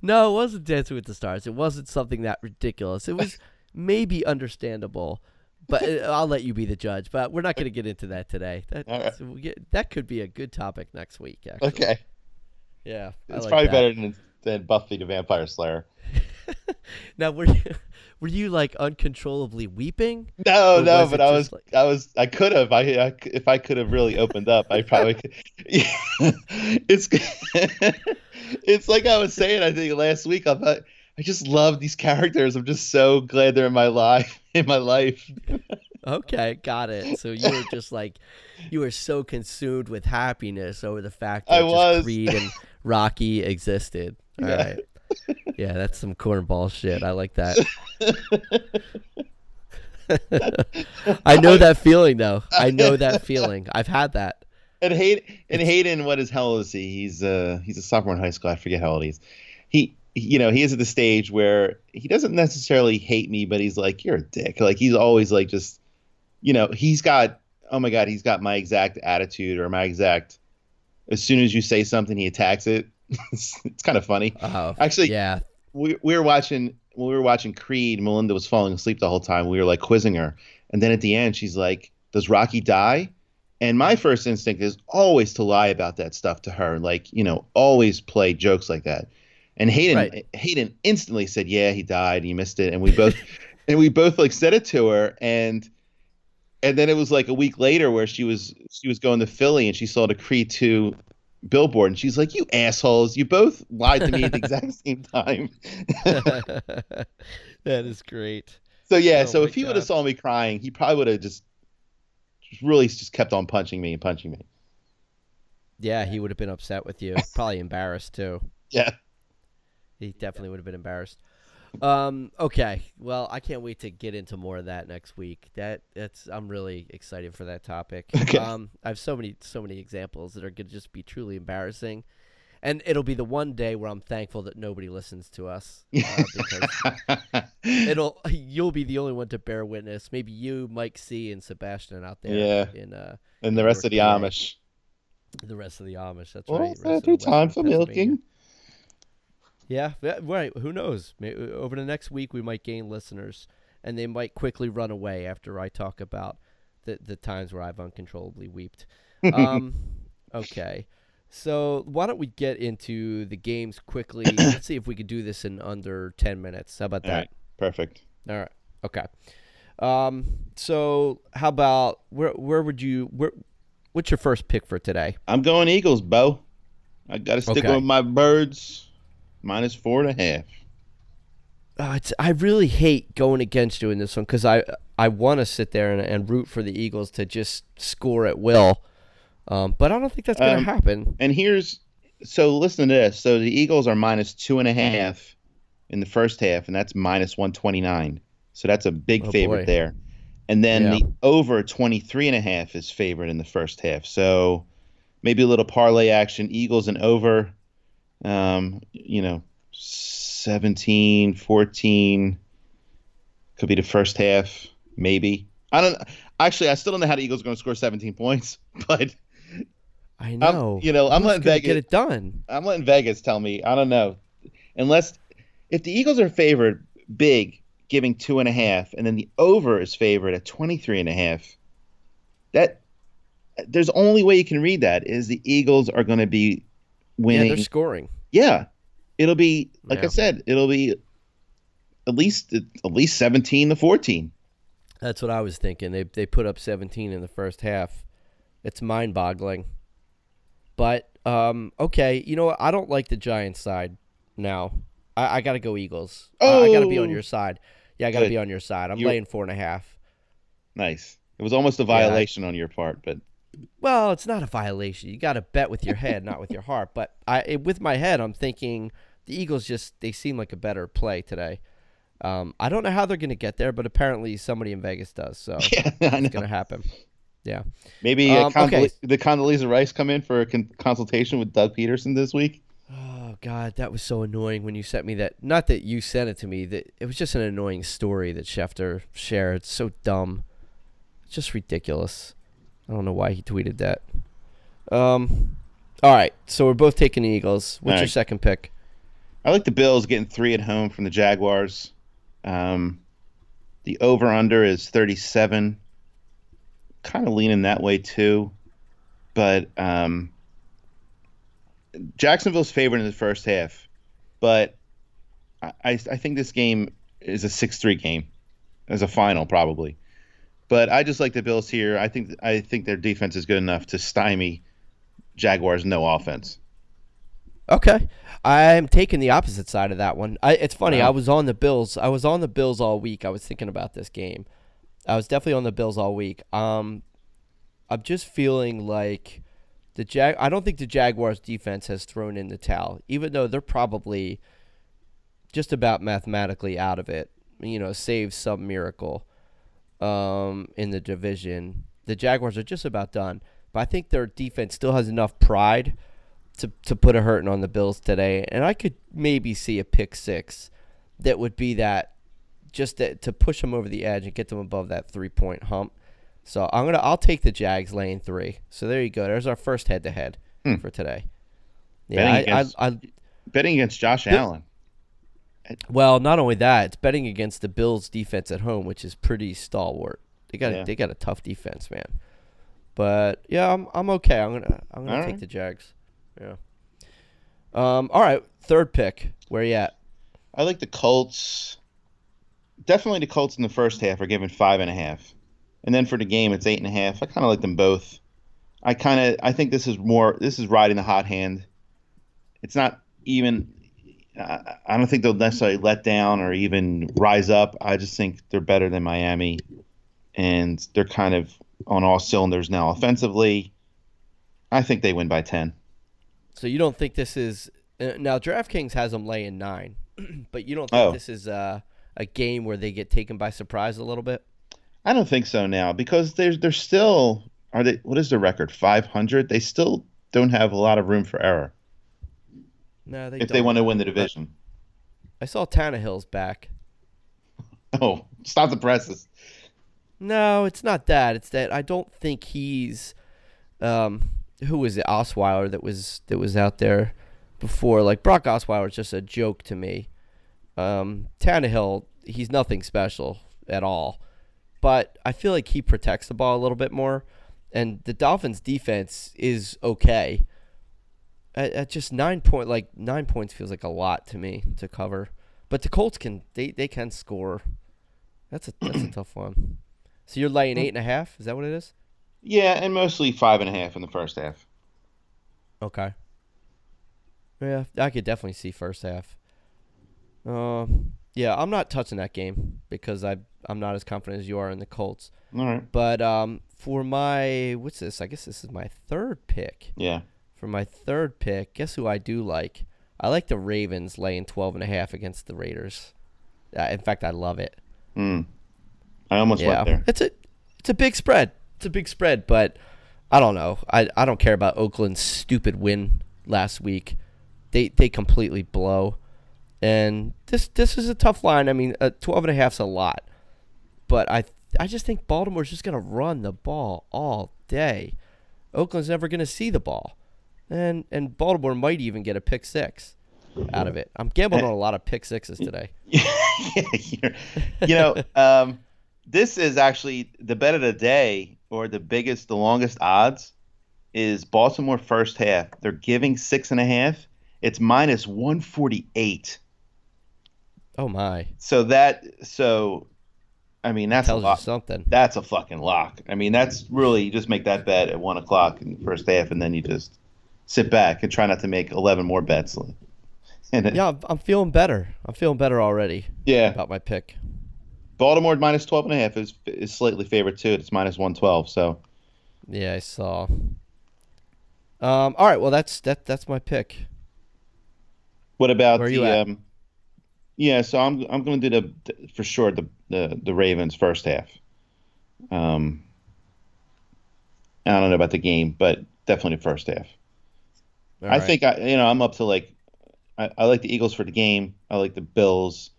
no, it wasn't Dancing with the Stars. It wasn't something that ridiculous. It was *laughs* maybe understandable, but uh, I'll let you be the judge. But we're not going to get into that today. That right. so we get- that could be a good topic next week. Actually. okay, Yeah, I it's like probably that. better than than Buffy the Vampire Slayer. *laughs* Now, were you were you like uncontrollably weeping? No, no, but I was, like- I was, I could have, I, I if I could have really opened up, I probably could. *laughs* it's, *laughs* it's like I was saying, I think last week, I thought, I just love these characters. I'm just so glad they're in my life, *laughs* in my life. Okay, got it. So you were just like, you were so consumed with happiness over the fact that I just was. Creed and Rocky existed. All *laughs* Yeah. right. Yeah, that's some cornball shit. I like that. *laughs* I know that feeling though. I know that feeling. I've had that. And Hayden, and Hayden, what is hell is he? He's uh he's a sophomore in high school. I forget how old he is. You know, he is at the stage where he doesn't necessarily hate me, but he's like, "You're a dick." Like he's always like, just, you know, he's got. Oh my god, he's got my exact attitude or my exact. As soon as you say something, he attacks it. *laughs* it's, it's kind of funny. Oh, Actually, yeah. we, we were watching when we were watching Creed. Melinda was falling asleep the whole time. We were like quizzing her, and then at the end, she's like, "Does Rocky die?" And my first instinct is always to lie about that stuff to her, like you know, always play jokes like that. And Hayden, Right. Hayden instantly said, "Yeah, he died. He missed it." And we both, *laughs* and we both like said it to her, and and then it was like a week later where she was she was going to Philly and she saw the Creed two billboard, and she's like, "You assholes! You both lied to me at the exact *laughs* same time." *laughs* that is great. So yeah, Oh so if he would have saw me crying, he probably would have just, just really just kept on punching me and punching me. Yeah, he would have been upset with you. Probably embarrassed too. Yeah. He definitely would have been embarrassed. Um, okay. Well, I can't wait to get into more of that next week. That that's I'm really excited for that topic. *laughs* Okay. Um, I have so many so many examples that are gonna just be truly embarrassing. And it'll be the one day where I'm thankful that nobody listens to us. *laughs* Uh, it'll you'll be the only one to bear witness. Maybe you, Mike C, and Sebastian out there Yeah. in uh and the rest of the Amish. the rest of the Amish. That's Well, right. rest of time for milking. Yeah, right. Who knows? May over the next week, we might gain listeners, and they might quickly run away after I talk about the the times where I've uncontrollably weeped. Um, *laughs* okay, so why don't we get into the games quickly? *coughs* Let's see if we could do this in under ten minutes. How about All that? right. Perfect. All right. Okay. Um, so how about where where would you where what's your first pick for today? I'm going Eagles, Bo. I got to stick Okay. with my birds. Minus four and a half. Uh, it's, I really hate going against you in this one because I I want to sit there and, and root for the Eagles to just score at will, um, but I don't think that's going to Um, happen. And here's so listen to this. So the Eagles are minus two and a half in the first half, and that's minus one twenty nine. So that's a big Oh, favorite boy. there. And then Yeah. the over 23 and a half is favored in the first half. So maybe a little parlay action. Eagles and over, um, you know, 17, 14 could be the first half, maybe. I don't actually. I still don't know how the Eagles are going to score 17 points, *laughs* but I know. you know, I'm Who's letting Vegas- get it done. I'm letting Vegas tell me. I don't know, unless if the Eagles are favored big, giving two and a half, and then the over is favored at 23 and a half. That there's only way you can read that is the Eagles are going to be Yeah, they're scoring. Yeah, it'll be like Yeah. I said, it'll be at least at least 17 to 14. That's what I was thinking. They they put up 17 in the first half. It's mind-boggling. But um, okay, you know what? I don't like the Giants side now. I, I got to go Eagles. I, I got to be on Oh. your side. Yeah, I got to Good. be on your side. I'm You- laying four and a half. Nice. It was almost a violation on your part, but Well, it's not a violation. You got to bet with your head, not with your heart. But I, it, with my head, I'm thinking the Eagles just they seem like a better play today. Um, I don't know how they're going to get there, but apparently somebody in Vegas does. So *laughs* yeah, it's going to happen. Yeah. Maybe uh, Um, Condole- okay. the Condoleezza Rice come in for a con- consultation with Doug Pederson this week. Oh God, that was so annoying when you sent me that. Not that you sent it to me. That it was just an annoying story that Schefter shared. So dumb. Just ridiculous. I don't know why he tweeted that. Um. All right, so we're both taking the Eagles. What's All your right. second pick? I like the Bills getting three at home from the Jaguars. Um, the over under is 37. Kind of leaning that way too. But um, Jacksonville's favored in the first half. But I, I, I think this game is a 6 3 game as a final, probably. But I just like the Bills here. I think I think their defense is good enough to stymie Jaguars' no offense. Okay, I'm taking the opposite side of that one. I, it's funny. Wow. I was on the Bills. I was on the Bills all week. I was thinking about this game. I was definitely on the Bills all week. Um, I'm just feeling like the Jag. I don't think the Jaguars defense has thrown in the towel, even though they're probably just about mathematically out of it. You know, save some miracle um, in the division. The Jaguars are just about done, but I think their defense still has enough pride to to put a hurting on the Bills today, and I could maybe see a pick six that would be that just to, to push them over the edge and get them above that three point hump. So I'm gonna I'll take the Jags lane three. So there you go. There's our first head to head for today. Betting Yeah, I, against- I, I Betting against Josh Allen. Well, not only that, it's betting against the Bills defense at home, which is pretty stalwart. They got Yeah. they got a tough defense, man. But yeah, I'm I'm okay. I'm gonna I'm gonna All take right. the Jags. Yeah. Um. All right. Third pick. Where you at? I like the Colts. Definitely the Colts in the first half are given five and a half, and then for the game it's eight and a half. I kind of like them both. I kind of I think this is more this is riding the hot hand. It's not even. I I don't think they'll necessarily let down or even rise up. I just think they're better than Miami, and they're kind of on all cylinders now offensively. I think they win by ten. So you don't think this is uh, now? DraftKings has them laying nine, *clears throat* but you don't think Oh. this is uh, a game where they get taken by surprise a little bit? I don't think so now because they're they're still are they what is the record five hundred? They still don't have a lot of room for error No, they if they don't. want to win the division. I saw Tannehill's back. *laughs* Oh, stop the presses. No, it's not that. It's that I don't think he's um who was it Osweiler that was that was out there before like Brock Osweiler is just a joke to me. Um Tannehill, he's nothing special at all. But I feel like he protects the ball a little bit more and the Dolphins defense is okay. At, at just 9 point like 9 points feels like a lot to me to cover. But the Colts can they, they can score. That's a that's a tough one. So you're laying eight and a half? Is that what it is? Yeah, and mostly five and a half in the first half. Okay. Yeah, I could definitely see first half. Um, yeah, I'm not touching that game because I I'm not as confident as you are in the Colts. All right. But um, for my what's this? I guess this is my third pick. Yeah. For my third pick, guess who I do like? I like the Ravens laying 12 and a half against the Raiders. Uh, in fact, I love it. Mm. I almost Yeah, went there. it's a it's a big spread. It's a big spread, but I don't know. I, I don't care about Oakland's stupid win last week. They they completely blow, and this this is a tough line. I mean, uh, twelve and a half's a lot, but I I just think Baltimore's just gonna run the ball all day. Oakland's never gonna see the ball, and and Baltimore might even get a pick six out of it. I'm gambling on a lot of pick sixes today. *laughs* You're- you know, *laughs* um, this is actually the bet of the day, or the biggest, the longest odds, is Baltimore first half. They're giving six and a half. It's minus one forty eight. Oh my, So that, so, I mean, that's a you something. That's a fucking lock. I mean, that's really you just make that bet at one o'clock in the first half, and then you just sit back and try not to make eleven more bets. *laughs* Yeah, I'm, feeling better. I'm feeling better already yeah. about my pick. Baltimore minus 12 and a half is is slightly favored too. It's minus 112. So Yeah, I saw. Um, all right, well that's that that's my pick. what about Where the um Yeah, so I'm I'm going to do the for sure the the the Ravens first half. Um I don't know about the game, but definitely the first half. All I right. think I you know, I'm up to like I, I like the Eagles for the game. I like the Bills.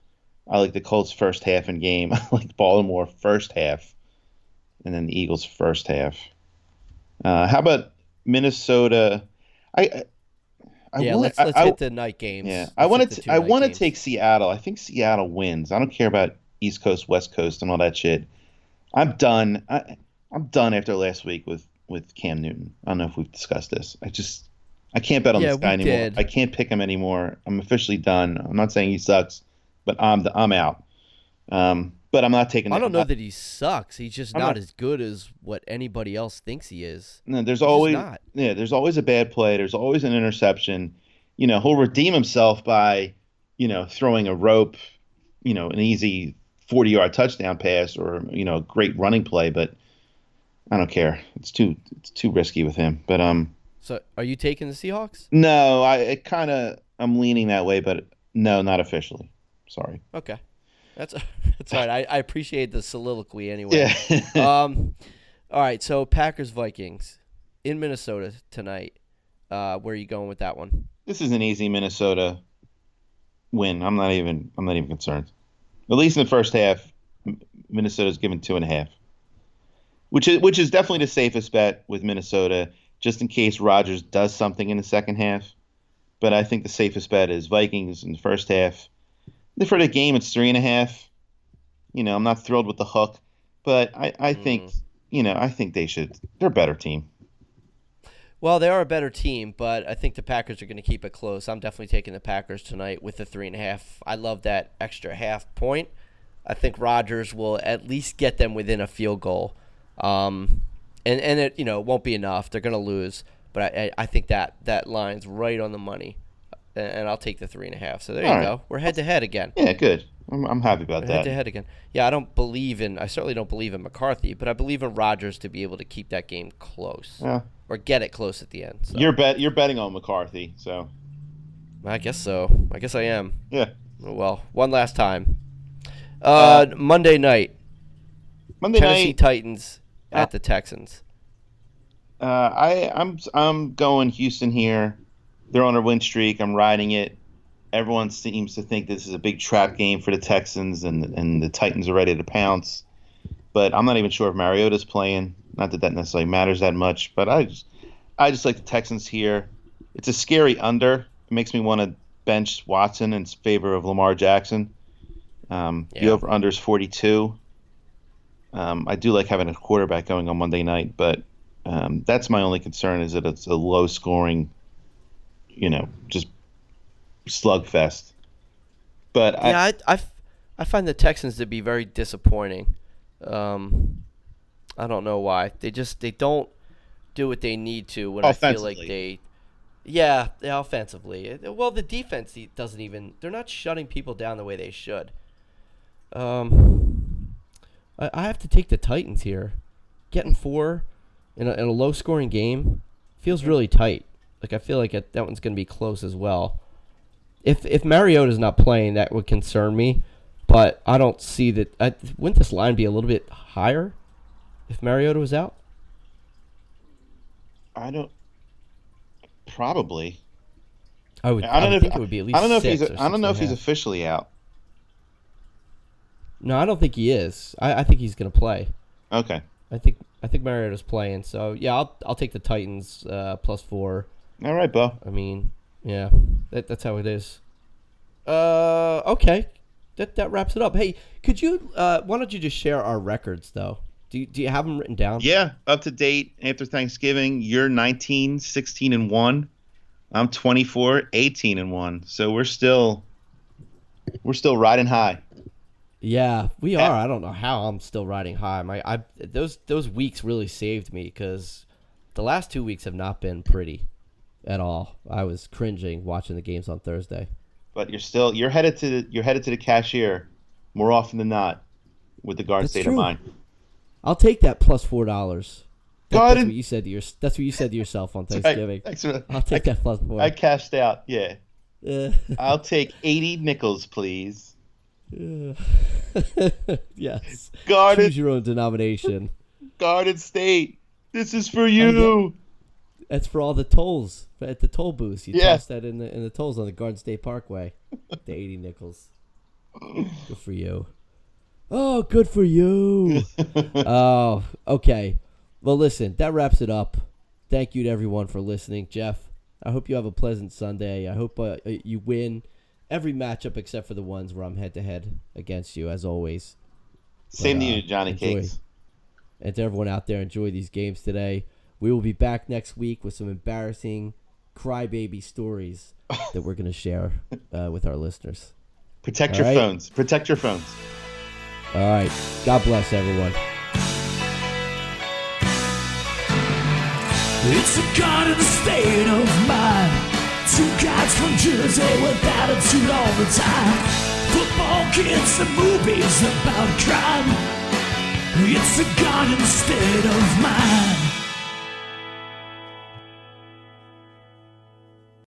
I like the Colts first half in game. *laughs* I like Baltimore first half, and then the Eagles first half. Uh, how about Minnesota? I, I, I yeah, wanna- let's let's I, hit the night games. yeah, Let's I want to. I want to take Seattle. I think Seattle wins. I don't care about East Coast, West Coast, and all that shit. I'm done. I, I'm done after last week with with Cam Newton. I don't know if we've discussed this. I just I can't bet on Yeah, this guy anymore. did. I can't pick him anymore. I'm officially done. I'm not saying he sucks, but I'm the, I'm out. Um, but I'm not taking. I don't know that he sucks. He's just not, not- as good as what anybody else thinks he is. No, there's just always not. yeah, there's always a bad play. There's always an interception. You know, he'll redeem himself by, you know, throwing a rope, you know, an easy 40 yard touchdown pass or you know, a great running play. But I don't care. It's too it's too risky with him. But um, So, are you taking the Seahawks? no, I kind of I'm leaning that way, but no, not officially. Sorry. Okay, that's *laughs* that's all right. I, I appreciate the soliloquy anyway. Yeah. *laughs* um, all right. So Packers Vikings in Minnesota tonight. Uh, where are you going with that one? this is an easy Minnesota win. I'm not even I'm not even concerned. At least in the first half, Minnesota's given two and a half, which is which is definitely the safest bet with Minnesota, just in case Rodgers does something in the second half. But I think the safest bet is Vikings in the first half. For the game, it's three and a half. You know, I'm not thrilled with the hook, but I, I think you know I think they should. They're a better team. Well, they are a better team, but I think the Packers are going to keep it close. I'm definitely taking the Packers tonight with the three and a half. I love that extra half point. I think Rodgers will at least get them within a field goal, um, and and it you know won't be enough. They're going to lose, but I, I think that that line's right on the money, and, and I'll take the three and a half. So there you All right. go. We're head to head again. Yeah, good. I'm, I'm happy about We're that. head to head again. Yeah, I don't believe in. I certainly don't believe in McCarthy, but I believe in Rodgers to be able to keep that game close Yeah. or get it close at the end. So. You're bet you're betting on McCarthy, so I guess so. I guess I am. yeah. Well, one last time. Uh, Monday night, Monday Tennessee night, Titans Uh, at the Texans. uh, I I'm I'm going Houston here. They're on a win streak. I'm riding it. Everyone seems to think this is a big trap game for the Texans, and and the Titans are ready to pounce. But I'm not even sure if Mariota's playing. Not that that necessarily matters that much. But I just I just like the Texans here. It's a scary under. It makes me want to bench Watson in favor of Lamar Jackson. Um, The over under is 42. Um, I do like having a quarterback going on Monday night, but um, that's my only concern is that it's a low scoring, you know, just slugfest. But yeah, I, yeah, I, I f- I find the Texans to be very disappointing. Um, I don't know why. They just they don't do what they need to when I feel like they. Yeah, yeah, offensively. Well, the defense e- doesn't even. They're not shutting people down the way they should. Um, I, I have to take the Titans here. Getting four in a, in a low scoring game feels really tight. Like I feel like it, that one's going to be close as well. If if Mariota's not playing, that would concern me. but I don't see that. I, wouldn't this line be a little bit higher if Mariota was out? I don't. Probably. I would. I don't I would know. think if, it would be at least. I don't know if he's. I don't know if he's officially out. No, I don't think he is. I, I think he's going to play. Okay. I think I think Mariota's playing. So yeah, I'll I'll take the Titans uh, plus four. All right, Bo. I mean, yeah, that, that's how it is. Uh, okay, that that wraps it up. Hey, could you? Uh, why don't you just share our records though? Do you, do you have them written down? Yeah, up to date after Thanksgiving. You're 19, 16 and 1. I'm 24, 18 and 1. So we're still we're still riding high. Yeah, we are. I don't know how I'm still riding high. My I those those weeks really saved me because the last two weeks have not been pretty at all. I was cringing watching the games on Thursday. But you're still you're headed to the, you're headed to the cashier more often than not with the guard state true. of mind. I'll take that plus four dollars. That, that's what you said to your. That's what you said to yourself on *laughs* Right, Thanksgiving. Thanks for I'll take I, that plus four. I cashed out. Yeah. Uh, *laughs* I'll take 80 nickels, please. *laughs* yes. Guarded Choose your own denomination. Garden State. This is for you. That's for all the tolls at the toll booths. You Yeah. toss that in the in the tolls on the Garden State Parkway. the eighty nickels. *laughs* Good for you. Oh, good for you. *laughs* oh, okay. Well, listen, that wraps it up. Thank you to everyone for listening, Jeff. I hope you have a pleasant Sunday. I hope uh, you win every matchup except for the ones where I'm head to head against you, as always. Same to uh, you, Johnny enjoy. Cakes. And to everyone out there, enjoy these games today. We will be back next week with some embarrassing crybaby stories *laughs* that we're going to share uh, with our listeners. Protect All your right. phones. Protect your phones. All right. God bless everyone. It's a garden state of mind. Two guys from Jersey with attitude all the time. Football kids and movies about crime. It's a garden state of mind.